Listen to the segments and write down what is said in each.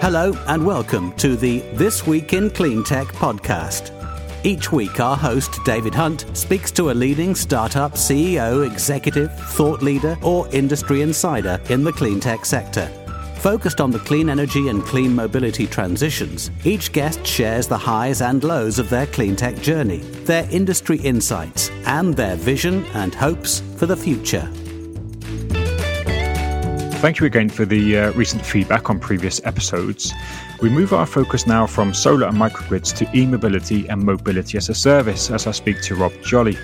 Hello and welcome to the This Week in Cleantech podcast. Each week, our host, David Hunt, speaks to a leading startup CEO, executive, thought leader, or industry insider in the cleantech sector. Focused on the clean energy and clean mobility transitions, each guest shares the highs and lows of their cleantech journey, their industry insights, and their vision and hopes for the future. Thank you again for the uh, recent feedback on previous episodes. We move our focus now from solar and microgrids to e mobility and mobility as a service as I speak to Rob Jolly.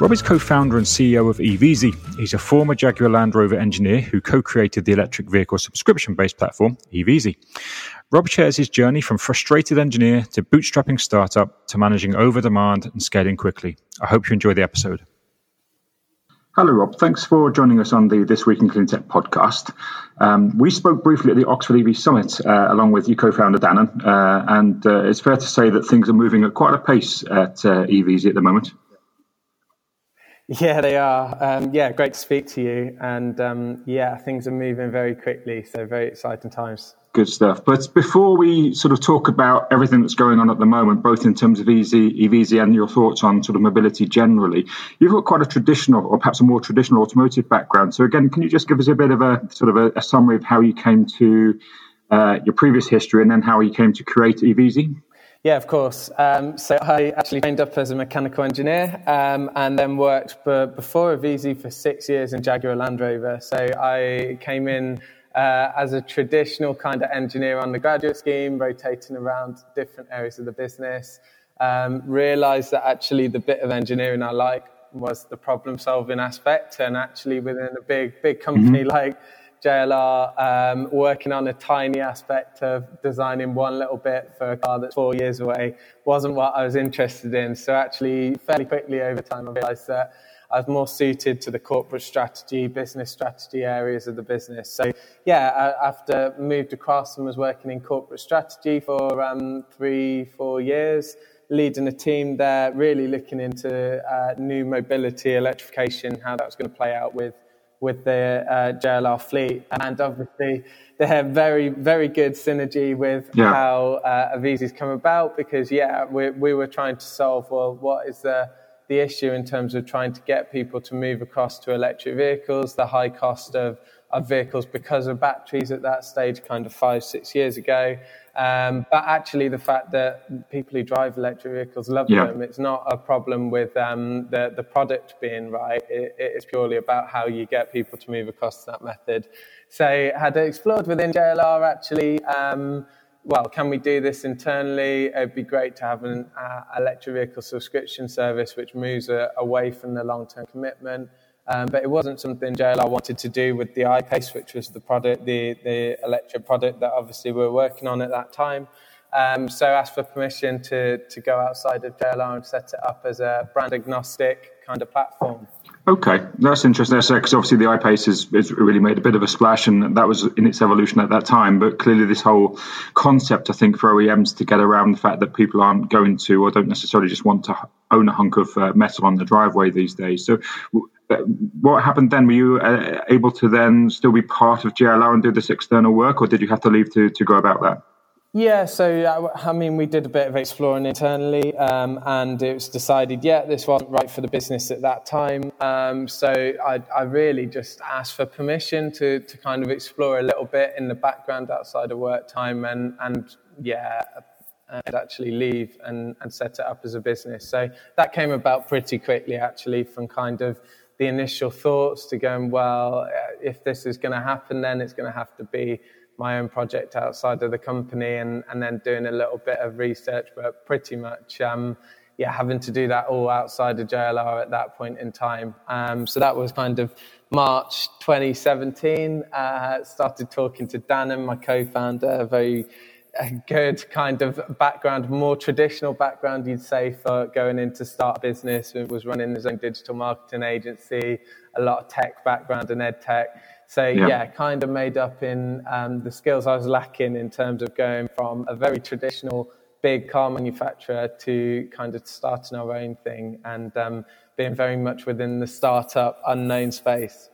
Rob is co founder and CEO of EVezy. He's a former Jaguar Land Rover engineer who co created the electric vehicle subscription based platform, EVezy. Rob shares his journey from frustrated engineer to bootstrapping startup to managing over demand and scaling quickly. I hope you enjoy the episode. Hello, Rob. Thanks for joining us on the This Week in Clean Tech podcast. Um, we spoke briefly at the Oxford EV Summit uh, along with your co founder, Danon, uh, and uh, it's fair to say that things are moving at quite a pace at uh, EVezy at the moment. Yeah, they are. Um, yeah, great to speak to you. And um, yeah, things are moving very quickly. So, very exciting times. Good stuff. But before we sort of talk about everything that's going on at the moment, both in terms of EVezy and your thoughts on sort of mobility generally, you've got quite a traditional or perhaps a more traditional automotive background. So, again, can you just give us a bit of a sort of a, a summary of how you came to uh, your previous history and then how you came to create EVezy? Yeah, of course. Um, so I actually trained up as a mechanical engineer um, and then worked for, before EVezy for six years in Jaguar Land Rover. So I came in uh, as a traditional kind of engineer on the graduate scheme, rotating around different areas of the business. Um, realized that actually the bit of engineering I like was the problem solving aspect. And actually within a big, big company mm-hmm. like JLR, um, working on a tiny aspect of designing one little bit for a car that's four years away wasn't what I was interested in. So actually, fairly quickly over time, I realised that I was more suited to the corporate strategy, business strategy areas of the business. So yeah, I, after moved across and was working in corporate strategy for um, three, four years, leading a team there, really looking into uh, new mobility, electrification, how that was going to play out with with the uh, JLR fleet. And obviously, they have very, very good synergy with yeah. how uh, EVezy's come about because, yeah, we, we were trying to solve, well, what is the, the issue in terms of trying to get people to move across to electric vehicles, the high cost of, of vehicles because of batteries at that stage, kind of five, six years ago. Um, but actually, the fact that people who drive electric vehicles love yeah. them, it's not a problem with um, the, the product being right. It, it's purely about how you get people to move across that method. So, had explored within JLR actually. Um, well, can we do this internally? It'd be great to have an uh, electric vehicle subscription service which moves uh, away from the long term commitment. Um, but it wasn't something JLR wanted to do with the I-Pace, which was the product, the, the electric product that obviously we were working on at that time. Um, so asked for permission to, to go outside of JLR and set it up as a brand agnostic kind of platform. Okay, that's interesting. Because obviously the I-Pace has, has, really made a bit of a splash, and that was in its evolution at that time. But clearly, this whole concept, I think, for OEMs to get around the fact that people aren't going to or don't necessarily just want to own a hunk of uh, metal on the driveway these days. So, what happened then? Were you uh, able to then still be part of JLR and do this external work, or did you have to leave to, to go about that? Yeah, so I mean, we did a bit of exploring internally, um, and it was decided, yeah, this wasn't right for the business at that time. Um, so I, I, really just asked for permission to, to kind of explore a little bit in the background outside of work time, and and yeah, and actually leave and, and set it up as a business. So that came about pretty quickly, actually, from kind of the initial thoughts to going, well, uh, if this is going to happen, then it's going to have to be my own project outside of the company and, and then doing a little bit of research, but pretty much, um, yeah, having to do that all outside of JLR at that point in time. Um, so that was kind of March 2017. Uh, started talking to Danon, my co-founder, very a good kind of background, more traditional background, you'd say, for going into start business. It was running his own digital marketing agency, a lot of tech background and ed tech. So yeah, yeah kind of made up in um, the skills I was lacking in terms of going from a very traditional big car manufacturer to kind of starting our own thing and um, being very much within the startup unknown space.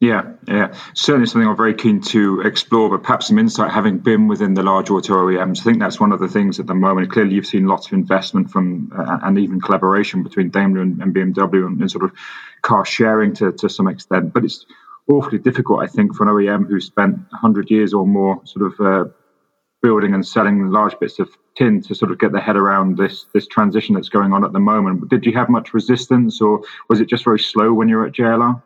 Yeah, yeah, certainly something I'm very keen to explore, but perhaps some insight having been within the large auto OEMs. I think that's one of the things at the moment. Clearly, you've seen lots of investment from uh, and even collaboration between Daimler and, and BMW and, and, sort of car sharing to, to some extent, but it's awfully difficult, I think, for an OEM who spent 100 years or more sort of uh, building and selling large bits of tin to sort of get their head around this this transition that's going on at the moment. Did you have much resistance, or was it just very slow when you were at JLR?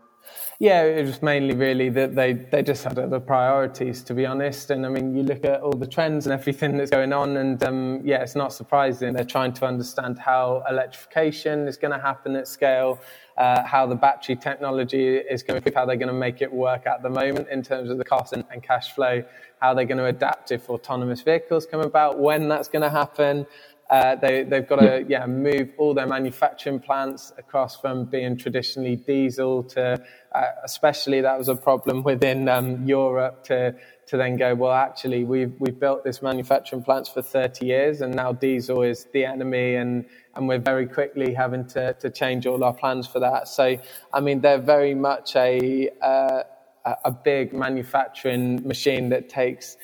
Yeah, it was mainly really that they, they just had other priorities, to be honest. And I mean, you look at all the trends and everything that's going on, and um, yeah, it's not surprising. They're trying to understand how electrification is going to happen at scale, uh, how the battery technology is going to, how they're going to make it work at the moment in terms of the cost and, and cash flow, how they're going to adapt if autonomous vehicles come about, when that's going to happen. Uh, they, they've got to yeah, move all their manufacturing plants across from being traditionally diesel to, uh, especially that was a problem within um, Europe to, to then go, well, actually, we've, we've built this manufacturing plants for 30 years and now diesel is the enemy and, and we're very quickly having to, to change all our plans for that. So, I mean, they're very much a, uh, a big manufacturing machine that takes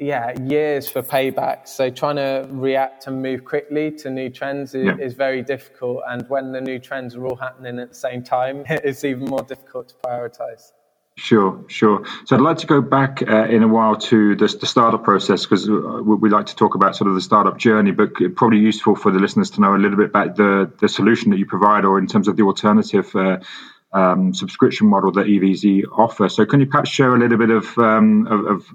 yeah, years for payback. So trying to react and move quickly to new trends is, yeah. is, very difficult. And when the new trends are all happening at the same time, it's even more difficult to prioritize. Sure, sure. So I'd like to go back uh, in a while to the, the startup process because we like to talk about sort of the startup journey, but probably useful for the listeners to know a little bit about the, the solution that you provide or in terms of the alternative uh, um, subscription model that EVezy offer. So can you perhaps share a little bit of, um, of, of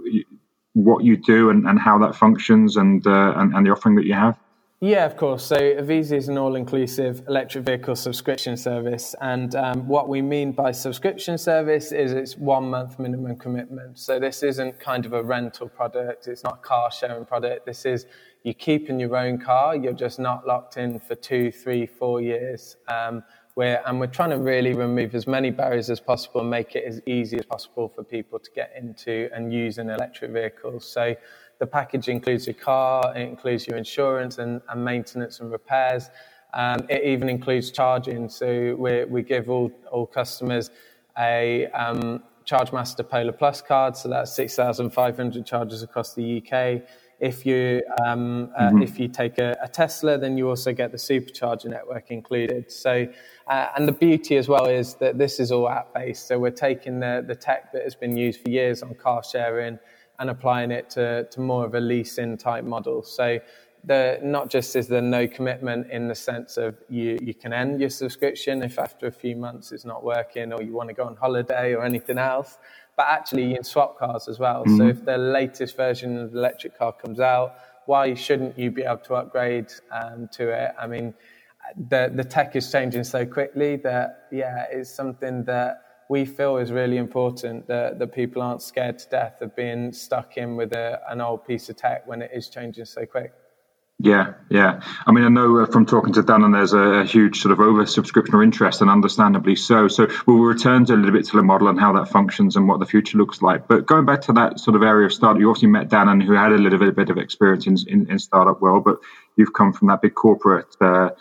what you do and, and how that functions and, uh, and, and the offering that you have? Yeah, of course. So EVezy is an all-inclusive electric vehicle subscription service, and um, what we mean by subscription service is it's one month minimum commitment. So this isn't kind of a rental product. It's not a car sharing product. This is you keep in your own car. You're just not locked in for two, three, four years. Um, we're, and we're trying to really remove as many barriers as possible and make it as easy as possible for people to get into and use an electric vehicle. So the package includes your car, it includes your insurance and, and maintenance and repairs. Um, it even includes charging. So we, we give all, all customers a um, ChargeMaster Polar Plus card. So that's 6,500 charges across the UK. If you um, uh, mm-hmm. if you take a, a, Tesla, then you also get the supercharger network included. So, uh, and the beauty as well is that this is all app based. So we're taking the the tech that has been used for years on car sharing and applying it to to more of a leasing type model. So. The, not just is there no commitment in the sense of you, you can end your subscription if after a few months it's not working or you want to go on holiday or anything else, but actually you can swap cars as well. Mm-hmm. So if the latest version of the electric car comes out, why shouldn't you be able to upgrade um, to it? I mean, the the tech is changing so quickly that yeah, it's something that we feel is really important that, that people aren't scared to death of being stuck in with a, an old piece of tech when it is changing so quick. Yeah, yeah. I mean, I know uh, from talking to Dan, and there's a, a, huge sort of oversubscription or interest, and understandably so. So we'll return to a little bit to the model and how that functions and what the future looks like. But going back to that sort of area of startup, you obviously met Dan, and who had a little bit, bit of experience in, in, in, startup world, but you've come from that big corporate uh,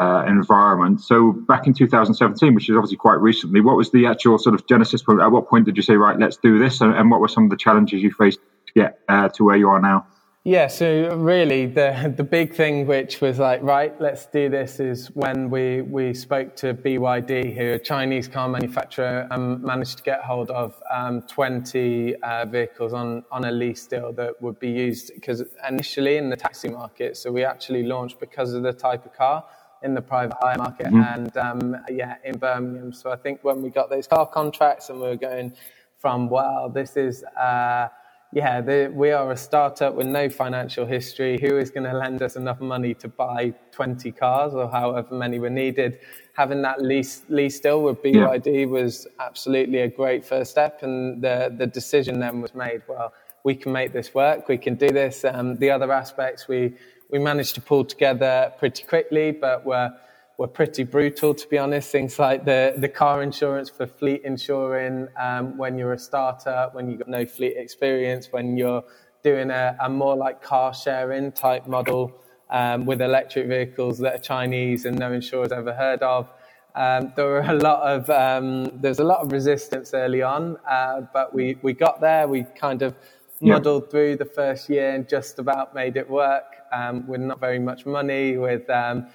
uh, environment. So back in 2017, which is obviously quite recently, what was the actual sort of genesis point? At what point did you say, right, let's do this? And, and what were some of the challenges you faced to get uh, to where you are now? Yeah, so really the the big thing which was like, right, let's do this is when we, we spoke to BYD, who are a Chinese car manufacturer, and managed to get hold of um, 20 uh, vehicles on, on a lease deal that would be used because initially in the taxi market, so we actually launched because of the type of car in the private hire market mm-hmm. and um, yeah, in Birmingham. So I think when we got those car contracts and we were going from, wow, this is... Uh, yeah, the, we are a startup with no financial history. Who is going to lend us enough money to buy 20 cars or however many were needed? Having that lease, lease deal with BYD yeah. was absolutely a great first step. And the, the decision then was made, well, we can make this work. We can do this. Um, the other aspects we, we managed to pull together pretty quickly, but we're were pretty brutal, to be honest. Things like the, the car insurance for fleet insuring um, when you're a starter, when you've got no fleet experience, when you're doing a, a more like car sharing type model um, with electric vehicles that are Chinese and no insurer's ever heard of. Um, there were a lot of um, there's a lot of resistance early on, uh, but we, we got there. We kind of muddled yeah. through the first year and just about made it work um, with not very much money. With um,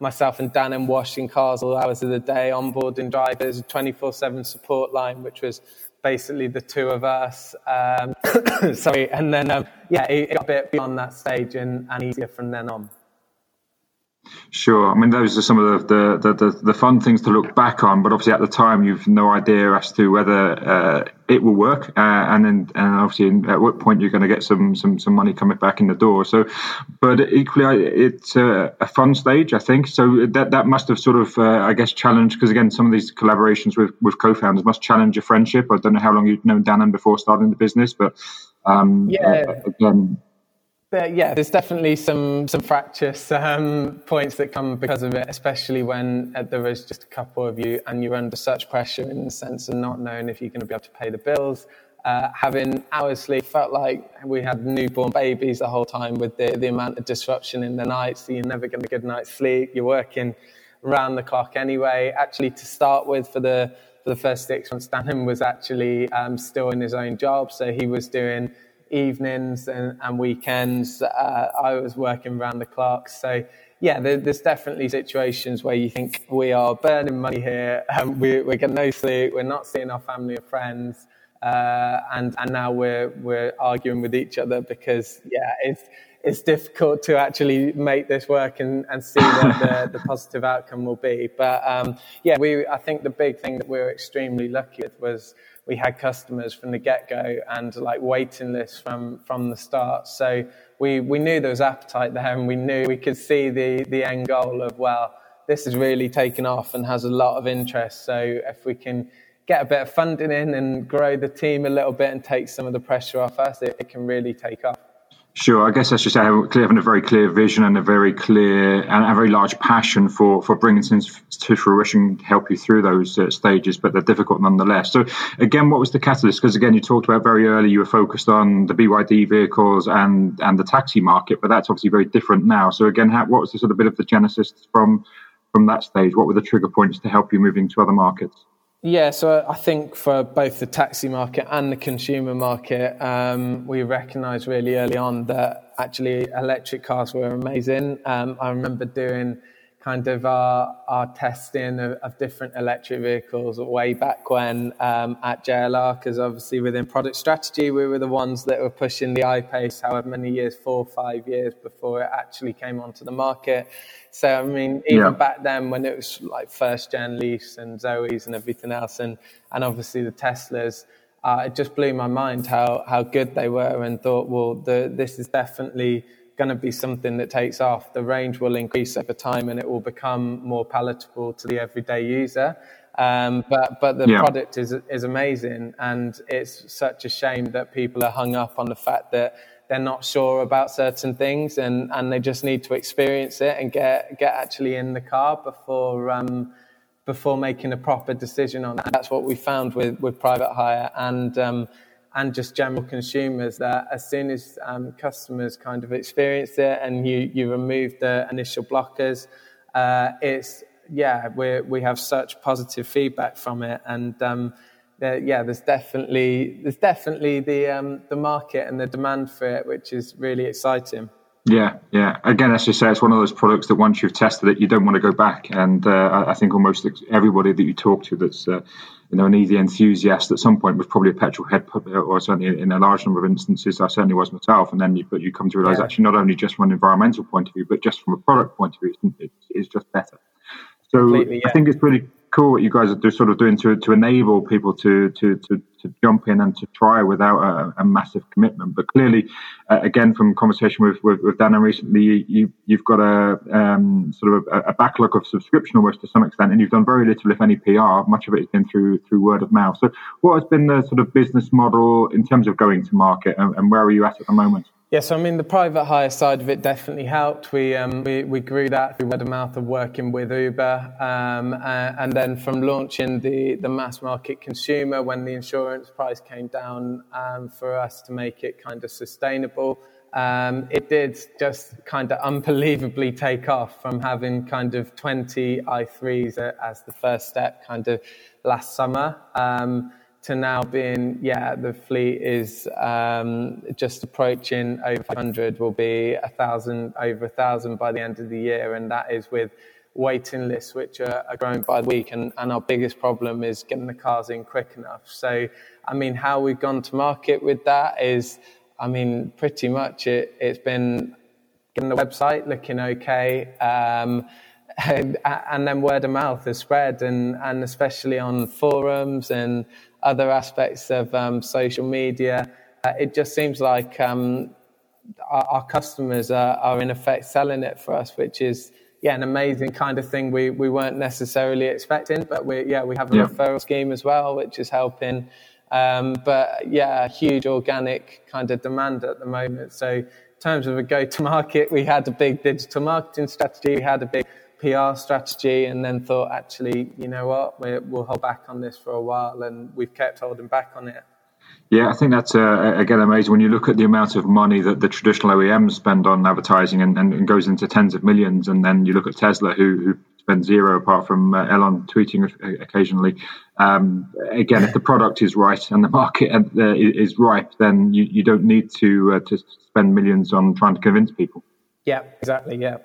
myself and Dan and washing cars all hours of the day, onboarding drivers, a 24/7 support line, which was basically the two of us. Um, sorry, and then um, yeah, it, it got a bit beyond that stage and, and easier from then on. Sure. I mean, those are some of the, the, the, the, fun things to look back on, but obviously at the time you've no idea as to whether uh, it will work, uh, and then and obviously at what point you're going to get some, some some money coming back in the door. So, but equally, it's a, a fun stage, I think. So that that must have sort of, uh, I guess, challenged because again, some of these collaborations with with co-founders must challenge your friendship. I don't know how long you've known Dannon before starting the business, but um, yeah, again yeah, there's definitely some some fractious um, points that come because of it, especially when uh, there is just a couple of you and you're under such pressure in the sense of not knowing if you're going to be able to pay the bills. Uh, having hours sleep felt like we had newborn babies the whole time with the, the amount of disruption in the night, so you're never going to get a night's sleep. You're working round the clock anyway. Actually, to start with, for the for the first six months, Dannon was actually um, still in his own job, so he was doing evenings and, and weekends. Uh, I was working around the clock. So, yeah, there, there's definitely situations where you think we are burning money here, um, we, we're getting no sleep, we're not seeing our family or friends. Uh, and and now we're we're arguing with each other because yeah it's it's difficult to actually make this work and, and see what the, the positive outcome will be. But um, yeah, we I think the big thing that we were extremely lucky with was we had customers from the get go and like waiting lists from from the start. So we we knew there was appetite there, and we knew we could see the the end goal of well, this is really taken off and has a lot of interest. So if we can get a bit of funding in and grow the team a little bit and take some of the pressure off us, it, it can really take off. Sure, I guess that's just having a very clear vision and a very clear and a very large passion for for bringing things to fruition, to help you through those uh, stages, but they're difficult nonetheless. So, again, what was the catalyst? Because again, you talked about very early you were focused on the BYD vehicles and and the taxi market, but that's obviously very different now. So, again, how, what was the sort of bit of the genesis from from that stage? What were the trigger points to help you moving to other markets? Yeah, so I think for both the taxi market and the consumer market, um, we recognised really early on that actually electric cars were amazing. Um, I remember doing kind of our, our testing of, of different electric vehicles way back when um, at JLR, because obviously within product strategy, we were the ones that were pushing the I-Pace however many years, four or five years before it actually came onto the market. So, I mean, even yeah. back then when it was like first gen Leafs and Zoes and everything else, and, and obviously the Teslas, uh, it just blew my mind how, how good they were and thought, well, the, this is definitely going to be something that takes off. The range will increase over time and it will become more palatable to the everyday user. Um, but but the yeah. product is is amazing, and it's such a shame that people are hung up on the fact that they're not sure about certain things, and, and they just need to experience it and get get actually in the car before um, before making a proper decision on that. That's what we found with with private hire, and um, and just general consumers that as soon as um, customers kind of experience it and you, you remove the initial blockers, uh, it's, yeah, we we have such positive feedback from it. And, um, there, yeah, there's definitely, there's definitely the, um, the market and the demand for it, which is really exciting. Yeah, yeah. Again, as you say, it's one of those products that once you've tested it, you don't want to go back. And uh, I think almost everybody that you talk to that's uh, you know, an EV enthusiast at some point was probably a petrol head, or certainly in a large number of instances, I certainly was myself. And then you, but you come to realize yeah. actually not only just from an environmental point of view, but just from a product point of view, it's, it's just better. So yeah. I think it's really cool what you guys are do, sort of doing to, to enable people to, to, to, to jump in and to try without a, a massive commitment. But clearly, uh, again, from conversation with, with, with Dan recently, you, you've got a um, sort of a, a, backlog of subscription almost to some extent, and you've done very little, if any, PR. Much of it has been through through word of mouth. So, what has been the sort of business model in terms of going to market, and, and where are you at at the moment? Yes, I mean the private hire side of it definitely helped. We um, we, we grew that through word of mouth of working with Uber, um, uh, and then from launching the the mass market consumer when the insurance price came down um, for us to make it kind of sustainable. um, it did just kind of unbelievably take off from having kind of 20 i3s as the first step kind of last summer um, to now being, yeah, the fleet is um, just approaching over 500, will be a thousand, over a thousand by the end of the year. And that is with waiting lists, which are, are growing by the week. And, and our biggest problem is getting the cars in quick enough. So, I mean, how we've gone to market with that is, I mean, pretty much it, it's been getting the website looking okay. Um, and, and, then word of mouth has spread, and, and especially on forums and other aspects of um, social media. Uh, it just seems like um, our, our, customers are, are, in effect selling it for us, which is yeah an amazing kind of thing we, we weren't necessarily expecting. But we yeah we have a yeah. referral scheme as well, which is helping. Um, but yeah, huge organic kind of demand at the moment. So in terms of a go-to-market, we had a big digital marketing strategy. We had a big PR strategy, and then thought, actually, you know what, we will hold back on this for a while, and we've kept holding back on it. Yeah, I think that's uh, again amazing when you look at the amount of money that the traditional OEMs spend on advertising and, and, and goes into tens of millions, and then you look at Tesla who, who spend zero apart from uh, Elon tweeting occasionally. Um, again, if the product is right and the market uh, is ripe, then you, you don't need to uh, to spend millions on trying to convince people. Yeah, exactly. Yeah.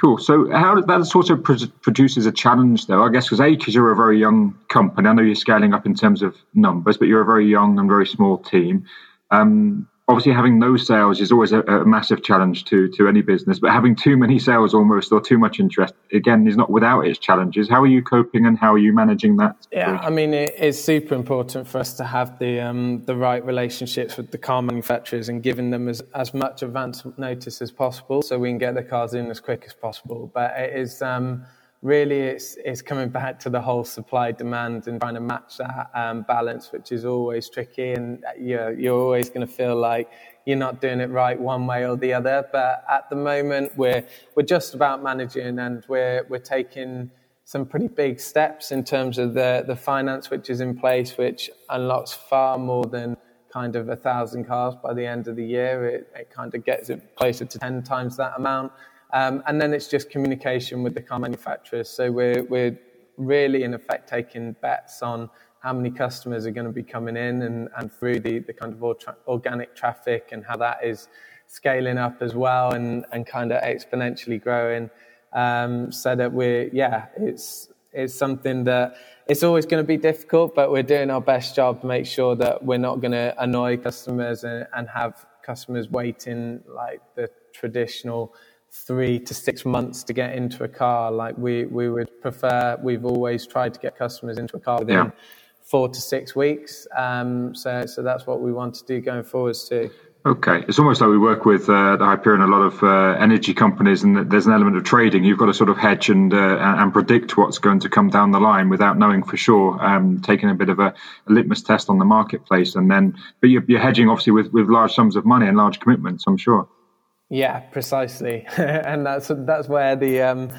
Cool. So, how that sort of produces a challenge, though, I guess, because A, because you're a very young company. I know you're scaling up in terms of numbers, but you're a very young and very small team. Um, obviously having no sales is always a, a, massive challenge to to any business but having too many sales almost or too much interest again is not without its challenges. How are you coping and how are you managing that? Yeah i mean it is super important for us to have the um, the right relationships with the car manufacturers and giving them as, as much advance notice as possible so we can get the cars in as quick as possible. But it is um, really it's it's coming back to the whole supply demand and trying to match that um, balance, which is always tricky, and you're you're always going to feel like you're not doing it right one way or the other. But at the moment, we're we're just about managing, and we're we're taking some pretty big steps in terms of the the finance which is in place, which unlocks far more than kind of a thousand cars by the end of the year. It, it kind of gets it closer to ten times that amount. Um, and then it's just communication with the car manufacturers. So we're, we're really, in effect, taking bets on how many customers are going to be coming in and, and through the, the kind of organic traffic and how that is scaling up as well and, and kind of exponentially growing. Um, so that we're, yeah, it's, it's something that it's always going to be difficult, but we're doing our best job to make sure that we're not going to annoy customers and, and have customers waiting like the traditional three to six months to get into a car. Like we, we would prefer, we've always tried to get customers into a car within yeah. four to six weeks. Um, so, so that's what we want to do going forwards too. Okay, it's almost like we work with uh, the Hyperion, a lot of uh, energy companies, and there's an element of trading. You've got to sort of hedge and uh, and predict what's going to come down the line without knowing for sure. Um, taking a bit of a, a, litmus test on the marketplace, and then but you're, you're hedging obviously with, with large sums of money and large commitments. I'm sure. Yeah, precisely, and that's that's where the um,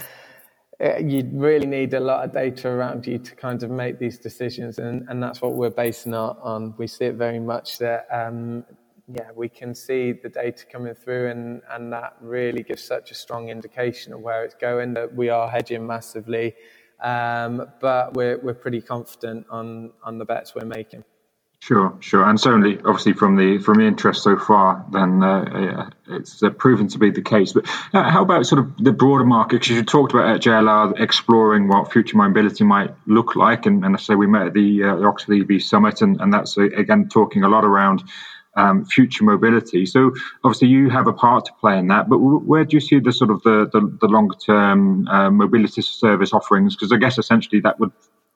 eh, you really need a lot of data around you to kind of make these decisions, and, and that's what we're basing our on. We see it very much that um, yeah, we can see the data coming through, and and that really gives such a strong indication of where it's going. That we are hedging massively, um, but we're we're pretty confident on on the bets we're making. Sure, sure, and certainly, obviously, from the from the interest so far, then uh, yeah, it's uh, proven to be the case. But uh, how about sort of the broader market? Because you talked about at JLR exploring what future mobility might look like, and, and I say we met at the, uh, the Oxford EV Summit, and, and that's uh, again talking a lot around um, future mobility. So obviously, you have a part to play in that. But where do you see the sort of the the, the longer term uh, mobility service offerings? Because I guess essentially that would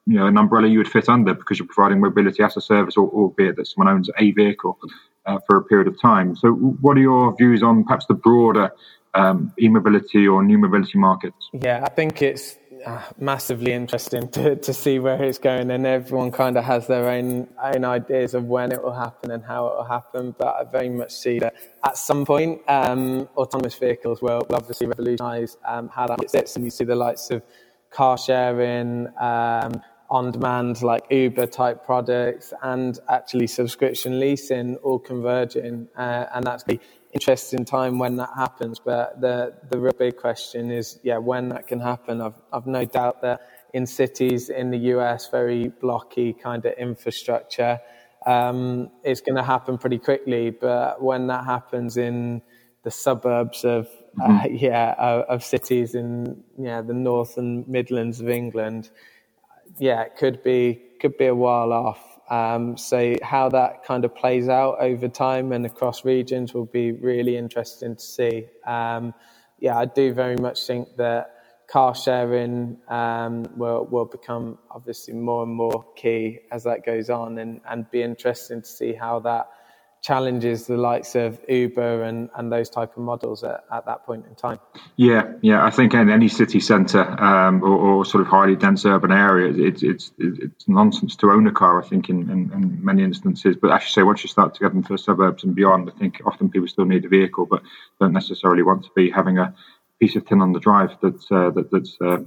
you know an umbrella you would fit under because you're providing mobility as a service, or, albeit that someone owns a vehicle uh, for a period of time. So, what are your views on perhaps the broader um, e-mobility or new mobility markets? Yeah, I think it's uh, massively interesting to, to see where it's going, and everyone kind of has their own own ideas of when it will happen and how it will happen. But I very much see that at some point, um, autonomous vehicles will, will obviously revolutionise um, how that sits, and you see the likes of car sharing. Um, on demand like Uber type products and actually subscription leasing all converging. Uh, and that's the interesting time when that happens. But the, the real big question is, yeah, when that can happen. I've, I've no doubt that in cities in the US, very blocky kind of infrastructure, um, it's going to happen pretty quickly. But when that happens in the suburbs of uh, yeah of, of, cities in yeah the north and Midlands of England, yeah, it could be could be a while off. Um, so how that kind of plays out over time and across regions will be really interesting to see. Um, yeah, I do very much think that car sharing um, will will become obviously more and more key as that goes on, and and be interesting to see how that challenges the likes of Uber and, and those type of models at, at that point in time. Yeah, yeah. I think in any city centre um, or, or, sort of highly dense urban area, it's it's it's nonsense to own a car. I think in, in, in many instances, but actually, say once you start to get into the suburbs and beyond, I think often people still need a vehicle, but don't necessarily want to be having a piece of tin on the drive that's uh, that, that's uh,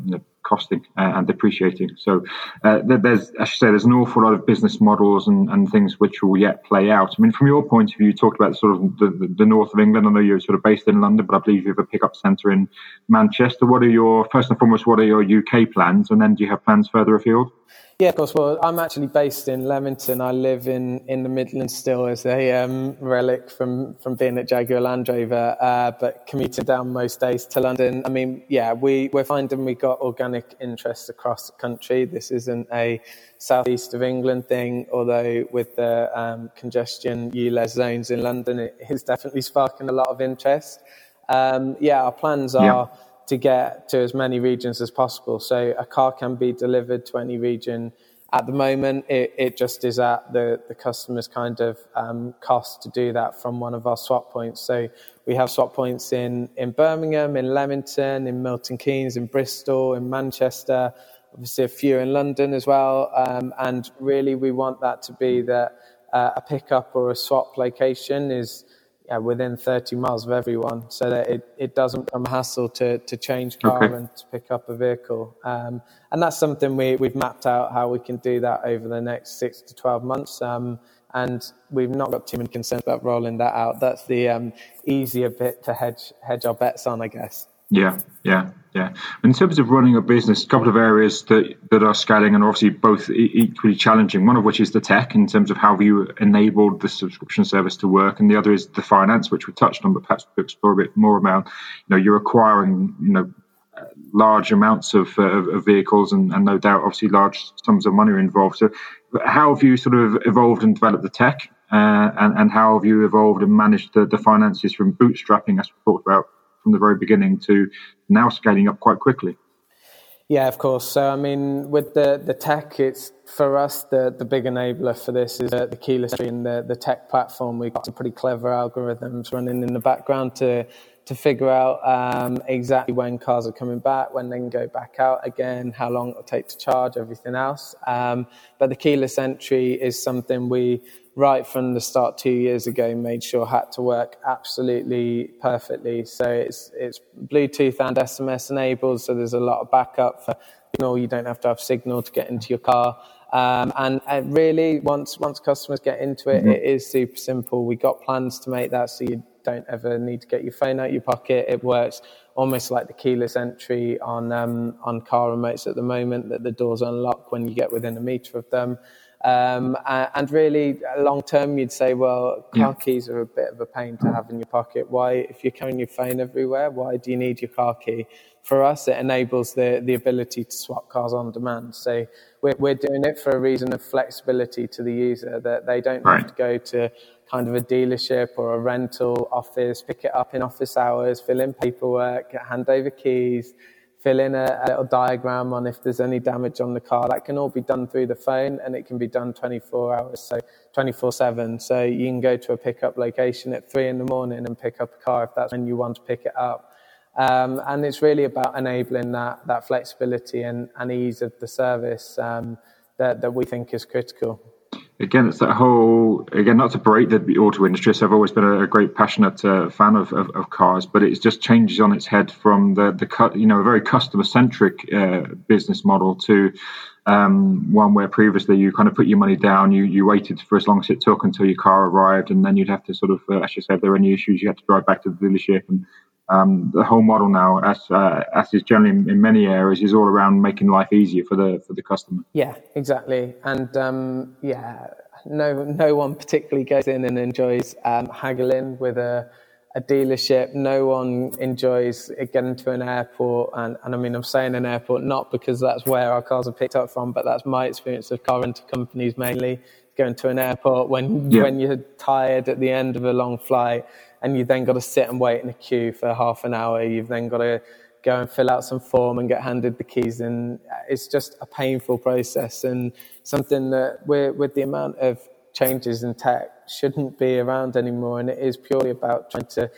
costing uh, and depreciating. So uh, there's, I should say, there's an awful lot of business models and, and things which will yet play out. I mean, from your point of view, you talked about sort of the, the north of England. I know you're sort of based in London, but I believe you have a pickup centre in Manchester. What are your first and foremost? What are your UK plans, and then do you have plans further afield? Yeah, of course. Well, I'm actually based in Leamington. I live in, in the Midlands still as a um, relic from, from being at Jaguar Land Rover, uh, but commuting down most days to London. I mean, yeah, we, we're finding we got organic interest across the country. This isn't a southeast of England thing, although with the um, congestion ULEZ zones in London, it is definitely sparking a lot of interest. Um, yeah, our plans are. Yeah to get to as many regions as possible. So a car can be delivered to any region. At the moment, it, it just is at the, the customer's kind of um, cost to do that from one of our swap points. So we have swap points in, in Birmingham, in Leamington, in Milton Keynes, in Bristol, in Manchester, obviously a few in London as well. Um, and really, we want that to be that uh, a pickup or a swap location is yeah, within 30 miles of everyone so that it, it doesn't become a hassle to, to change car okay. and to pick up a vehicle. Um, and that's something we, we've mapped out how we can do that over the next six to 12 months. Um, and we've not got too many concerns about rolling that out. That's the um, easier bit to hedge, hedge our bets on, I guess. Yeah, yeah, yeah. In terms of running a business, a couple of areas that, that are scaling and obviously both equally challenging. One of which is the tech in terms of how you enabled the subscription service to work, and the other is the finance, which we touched on, but perhaps we explore a bit more about. You know, you're acquiring, you know, large amounts of, uh, of vehicles and, and, no doubt, obviously, large sums of money are involved. So, how have you sort of evolved and developed the tech, uh, and, and how have you evolved and managed the, the finances from bootstrapping, as we talked about from the very beginning to now scaling up quite quickly. Yeah, of course. So, I mean, with the, the tech, it's for us the, the big enabler for this is the, the keyless and the, the tech platform. We've got some pretty clever algorithms running in the background to to figure out um, exactly when cars are coming back, when they can go back out again, how long it'll take to charge, everything else. Um, but the keyless entry is something we right from the start two years ago made sure had to work absolutely perfectly. So it's it's Bluetooth and SMS enabled, so there's a lot of backup for you know you don't have to have signal to get into your car. Um, and, and, really, once once customers get into it, mm-hmm. it is super simple. We got plans to make that so you don't ever need to get your phone out of your pocket. It works almost like the keyless entry on um, on car remotes at the moment. That the doors unlock when you get within a meter of them. Um, and really, long term, you'd say, well, car keys are a bit of a pain to have in your pocket. Why, if you're carrying your phone everywhere, why do you need your car key? For us, it enables the, the ability to swap cars on demand. So we're, we're doing it for a reason of flexibility to the user, that they don't right. have to go to kind of a dealership or a rental office, pick it up in office hours, fill in paperwork, hand over keys fill in a, a, little diagram on if there's any damage on the car. That can all be done through the phone and it can be done 24 hours, so 24 7. So you can go to a pickup location at three in the morning and pick up a car if that's when you want to pick it up. Um, and it's really about enabling that, that flexibility and, and ease of the service um, that, that we think is critical again, it's that whole again not to break the auto industry. So I've always been a, a great passionate uh, fan of, of, of, cars, but it just changes on its head from the the you know a very customer centric uh, business model to um, one where previously you kind of put your money down, you, you waited for as long as it took until your car arrived, and then you'd have to sort of, uh, as you said, if there were any issues, you had to drive back to the dealership. And um, the whole model now, as uh, as is generally in, in, many areas, is all around making life easier for the for the customer. Yeah, exactly. And um, yeah, no no one particularly goes in and enjoys um, haggling with a a dealership. No one enjoys getting to an airport, and, and I mean, I'm saying an airport not because that's where our cars are picked up from, but that's my experience of car rental companies mainly. Going to an airport when yeah. when you're tired at the end of a long flight, and you've then got to sit and wait in a queue for half an hour. You've then got to go and fill out some form and get handed the keys, and it's just a painful process and something that with the amount of changes in tech shouldn't be around anymore. And it is purely about trying to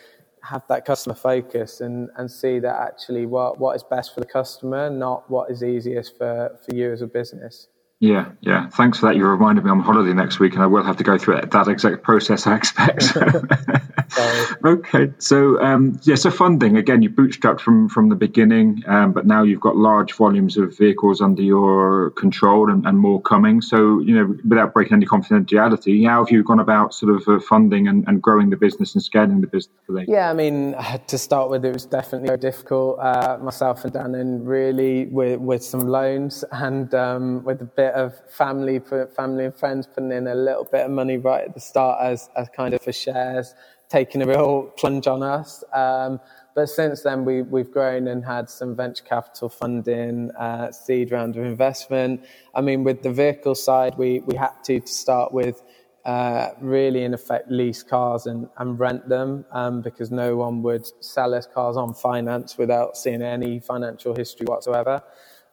have that customer focus and, and see that actually what, what is best for the customer, not what is easiest for, for you as a business. Yeah, yeah. Thanks for that. You reminded me I'm on holiday next week, and I will have to go through that exact process. I expect. okay, so um, yeah, so funding again, you bootstrapped from from the beginning, um, but now you've got large volumes of vehicles under your control and, and, more coming. So you know, without breaking any confidentiality, how have you gone about sort of uh, funding and, and, growing the business and scaling the business? Yeah, I mean, to start with, it was definitely very difficult. Uh, myself and Dan, and really with with some loans and um, with a bit bit of family, family and friends putting in a little bit of money right at the start as, as kind of for shares, taking a real plunge on us. Um, but since then, we, we've grown and had some venture capital funding, uh, seed round of investment. I mean, with the vehicle side, we, we had to, to start with uh, really, in effect, lease cars and, and rent them um, because no one would sell us cars on finance without seeing any financial history whatsoever.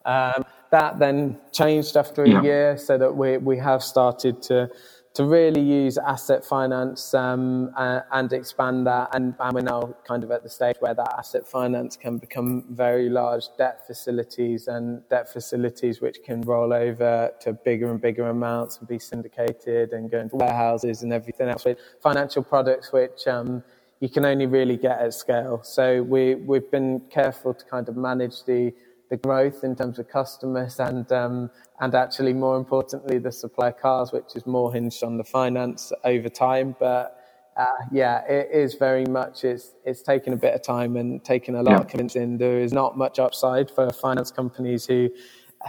Um, that then changed after a yeah. year so that we, we have started to to really use asset finance um, and, and, expand that. And, and, we're now kind of at the stage where that asset finance can become very large debt facilities and debt facilities which can roll over to bigger and bigger amounts and be syndicated and go into warehouses and everything else. Financial products which um, you can only really get at scale. So we, we've been careful to kind of manage the the growth in terms of customers and um, and actually more importantly the supply of cars, which is more hinged on the finance over time. But uh, yeah, it is very much it's it's taken a bit of time and taken a lot yeah. of convincing. There is not much upside for finance companies who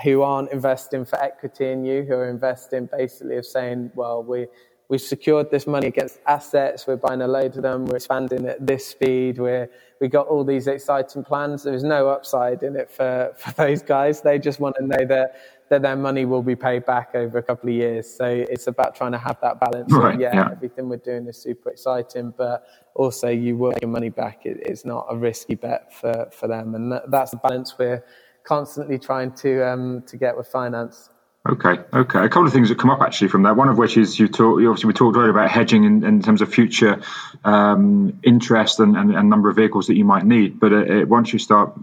who aren't investing for equity in you, who are investing basically of saying, well, we we've secured this money against assets. We're buying a load of them. We're expanding at this speed. We're, we got all these exciting plans. There's no upside in it for, for those guys. They just want to know that, that their money will be paid back over a couple of years. So it's about trying to have that balance. Right, yeah, yeah, everything we're doing is super exciting, but also you will get your money back. It, it's not a risky bet for, for them. And that, that's the balance we're constantly trying to, um, to get with finance. Okay, okay. A couple of things that come up actually from that. One of which is you talk. Obviously, we talked earlier about hedging in, in terms of future um, interest and, and, and, number of vehicles that you might need. But it, it, once you start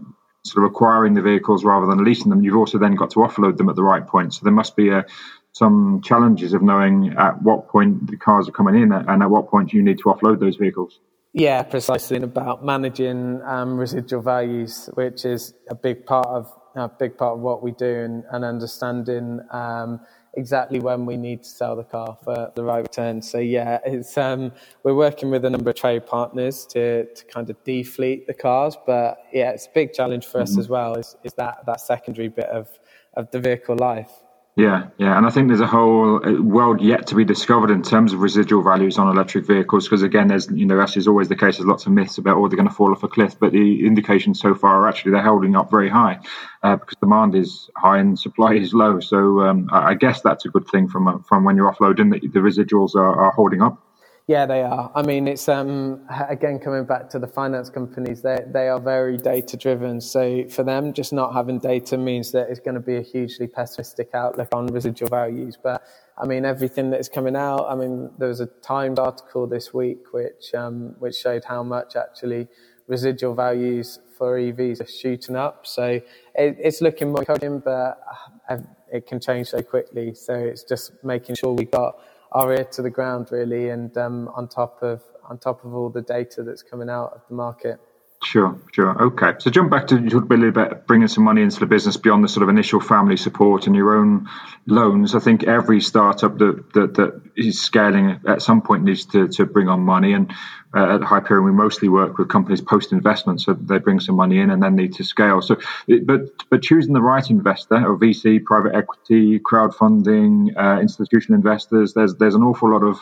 sort of acquiring the vehicles rather than leasing them, you've also then got to offload them at the right point. So there must be a, some challenges of knowing at what point the cars are coming in and at what point you need to offload those vehicles. Yeah, precisely. About managing um, residual values, which is a big part of a big part of what we do and, and understanding um, exactly when we need to sell the car for the right return. So yeah, it's um, we're working with a number of trade partners to to kind of defleet the cars, but yeah, it's a big challenge for mm-hmm. us as well. Is is that that secondary bit of of the vehicle life. Yeah, yeah, and I think there's a whole uh, world yet to be discovered in terms of residual values on electric vehicles. Because again, there's you know, as is always the case, there's lots of myths about oh they're going to fall off a cliff, but the indications so far are actually they're holding up very high uh, because demand is high and supply is low. So um, I guess that's a good thing from uh, from when you're offloading that the residuals are, are holding up. Yeah, they are. I mean, it's um, again coming back to the finance companies. They they are very data driven. So for them, just not having data means that it's going to be a hugely pessimistic outlook on residual values. But I mean, everything that is coming out. I mean, there was a Times article this week which um, which showed how much actually residual values for EVs are shooting up. So it, it's looking more encouraging, but uh, it can change so quickly. So it's just making sure we got our ear to the ground really, and um, on top of on top of all the data that's coming out of the market. Sure, sure. Okay. So jump back to you talked a little bit bringing some money into the business beyond the sort of initial family support and your own loans. I think every startup that that, that is scaling at some point needs to, to bring on money. And uh, at Hyperion, we mostly work with companies post investment, so they bring some money in and then need to scale. So, but but choosing the right investor or VC, private equity, crowdfunding, uh, institutional investors, there's there's an awful lot of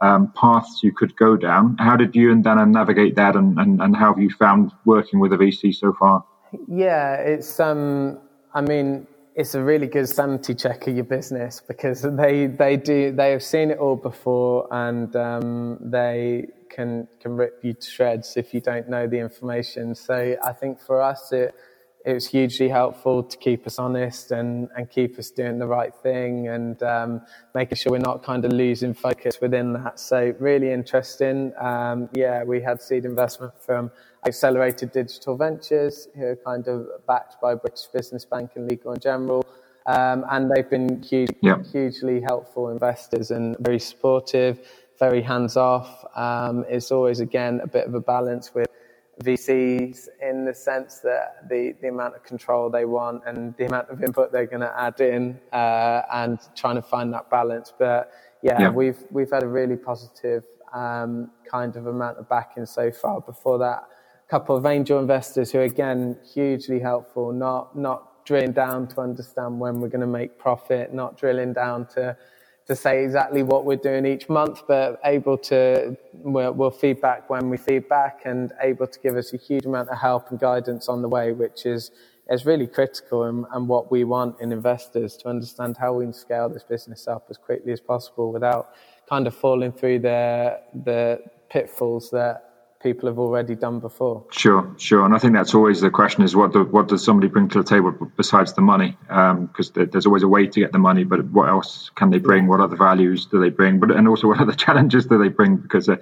um, paths you could go down. How did you and Dana navigate that, and, and, and how have you found working with a VC so far? Yeah, it's um, I mean, it's a really good sanity check of your business because they they do they have seen it all before and um, they can can rip you to shreds if you don't know the information. So I think for us it it was hugely helpful to keep us honest and, and keep us doing the right thing and um, making sure we're not kind of losing focus within that. So really interesting. Um, yeah, we had seed investment from Accelerated Digital Ventures, who are kind of backed by British Business Bank and Legal and General. Um, and they've been huge, yeah. hugely helpful investors and very supportive, very hands off. Um, it's always, again, a bit of a balance with VCs in the sense that the, the amount of control they want and the amount of input they're going to add in uh, and trying to find that balance. But yeah, yeah. we've we've had a really positive um, kind of amount of backing so far. Before that, a couple of angel investors who again hugely helpful, not not drilling down to understand when we're going to make profit, not drilling down to to say exactly what we're doing each month, but able to, we'll, we'll feedback when we feedback and able to give us a huge amount of help and guidance on the way, which is, is really critical and, and what we want in investors to understand how we can scale this business up as quickly as possible without kind of falling through the, the pitfalls that people have already done before. Sure, sure, and I think that's always the question: is what do, what does somebody bring to the table besides the money? Because um, there's always a way to get the money, but what else can they bring? What other values do they bring? But and also what other challenges do they bring? Because uh,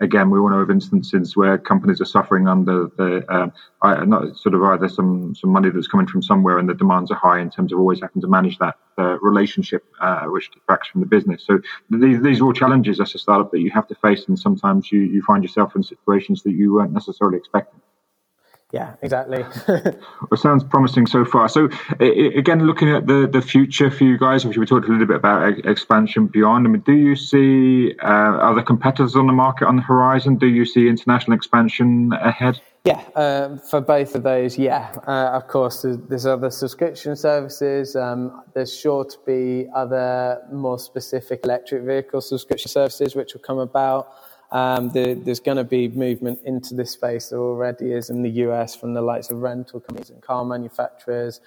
again, we all know of instances where companies are suffering under the uh, not sort of either some some money that's coming from somewhere and the demands are high in terms of always having to manage that uh, relationship, uh, which detracts from the business. So these, these are all challenges as a startup that you have to face, and sometimes you, you find yourself in situations that you weren't necessarily expecting. Yeah, exactly. well, sounds promising so far. So, again, looking at the, the future for you guys, which we talked a little bit about expansion beyond. I mean, do you see uh, other competitors on the market on the horizon? Do you see international expansion ahead? Yeah, uh, for both of those, yeah. Uh, of course, there's, there's, other subscription services. Um, there's sure to be other more specific electric vehicle subscription services which will come about. Um, the, there's going to be movement into this space. There already is in the US from the likes of rental companies and car manufacturers.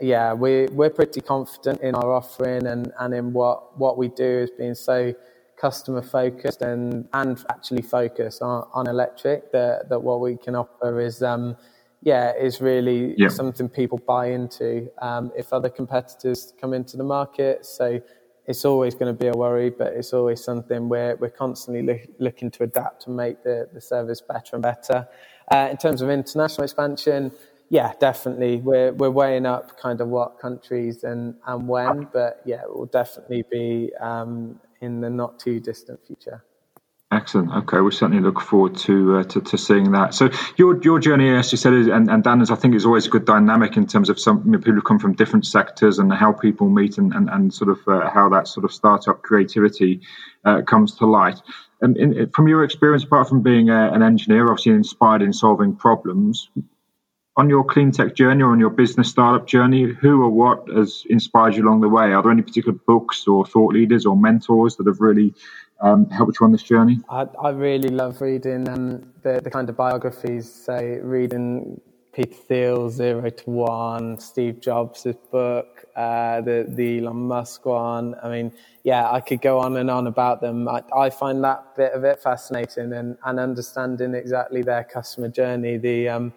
Yeah, we, we're pretty confident in our offering and, and in what, what we do as being so customer focused and, and actually focused on, on electric, that, that what we can offer is, um, yeah, is really yeah. something people buy into. Um, if other competitors come into the market, so it's always going to be a worry, but it's always something where we're constantly lo- looking to adapt and make the, the service better and better. Uh, in terms of international expansion, yeah, definitely. We're we're weighing up kind of what countries and, and when, but yeah, it will definitely be um, in the not too distant future. Excellent. Okay, we certainly look forward to, uh, to, to seeing that. So your your journey, as you said, and, and Dana's, I think, is always a good dynamic in terms of some you know, people who come from different sectors and how people meet and and, and sort of uh, how that sort of startup creativity uh, comes to light. And in, from your experience, apart from being a, an engineer, obviously inspired in solving problems, on your clean tech journey or on your business startup journey, who or what has inspired you along the way? Are there any particular books or thought leaders or mentors that have really um, helped you on this journey? I, I really love reading um, the, the kind of biographies, say, reading Peter Thiel, Zero to One, Steve Jobs' book, uh, the, the Elon Musk one. I mean, yeah, I could go on and on about them. I, I find that bit of it fascinating and, and understanding exactly their customer journey. The um,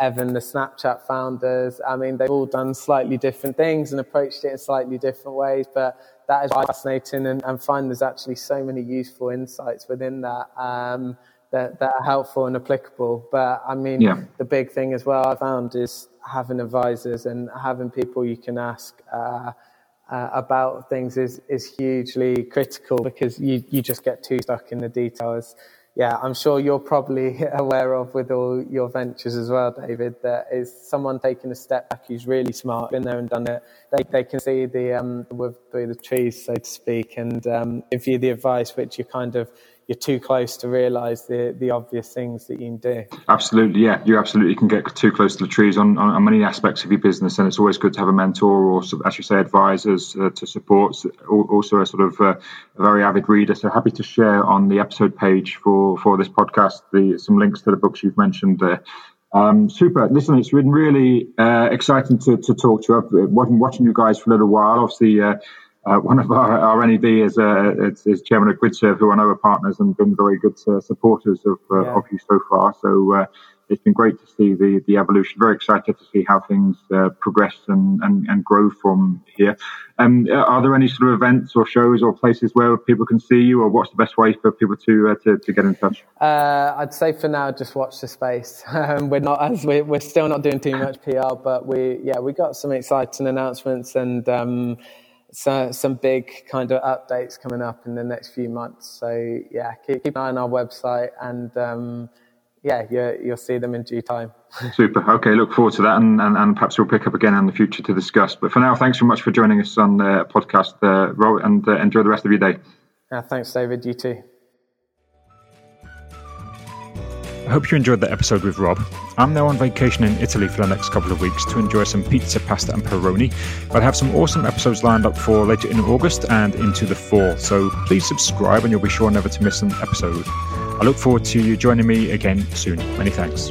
Evan, the Snapchat founders. I mean, they've all done slightly different things and approached it in slightly different ways, but that is fascinating and, and find there's actually so many useful insights within that. Um, that, that are helpful and applicable. But I mean, yeah. the big thing as well I found is having advisors and having people you can ask uh, uh, about things is is hugely critical because you you just get too stuck in the details yeah, I'm sure you're probably aware of with all your ventures as well, David, that is someone taking a step back who's really smart, been there and done it. They, they can see the um, wood through the trees, so to speak, and um, give you the advice which you kind of you're too close to realise the, the obvious things that you can do. Absolutely, yeah. You absolutely can get too close to the trees on, on, on many aspects of your business, and it's always good to have a mentor or, as you say, advisors uh, to support. Also, a sort of uh, a very avid reader. So happy to share on the episode page for, for this podcast the some links to the books you've mentioned there. Um, super. Listen, it's been really uh, exciting to, to talk to you. I've been watching you guys for a little while. Obviously, uh, uh, one of our, our NED is, uh, is, is, chairman of GridServe, who I know are partners and been very good uh, supporters of, uh, yeah. of you so far. So uh, it's been great to see the, the evolution. Very excited to see how things uh, progress and, and, and grow from here. Um, are there any sort of events or shows or places where people can see you, or what's the best way for people to to, to, get in touch? I'd say for now, just watch the space. Um, we're not as we're, we're still not doing too much PR, but we yeah we got some exciting announcements and. Um, so, some big kind of updates coming up in the next few months. So yeah, keep, keep an eye on our website and um, yeah, you, you'll see them in due time. Super. Okay, look forward to that, and, and, and, perhaps we'll pick up again in the future to discuss. But for now, thanks so much for joining us on the podcast, uh, and uh, enjoy the rest of your day. Yeah, thanks, David. You too. I hope you enjoyed the episode with Rob. I'm now on vacation in Italy for the next couple of weeks to enjoy some pizza, pasta, and Peroni, but I have some awesome episodes lined up for later in August and into the fall, so please subscribe and you'll be sure never to miss an episode. I look forward to you joining me again soon. Many thanks.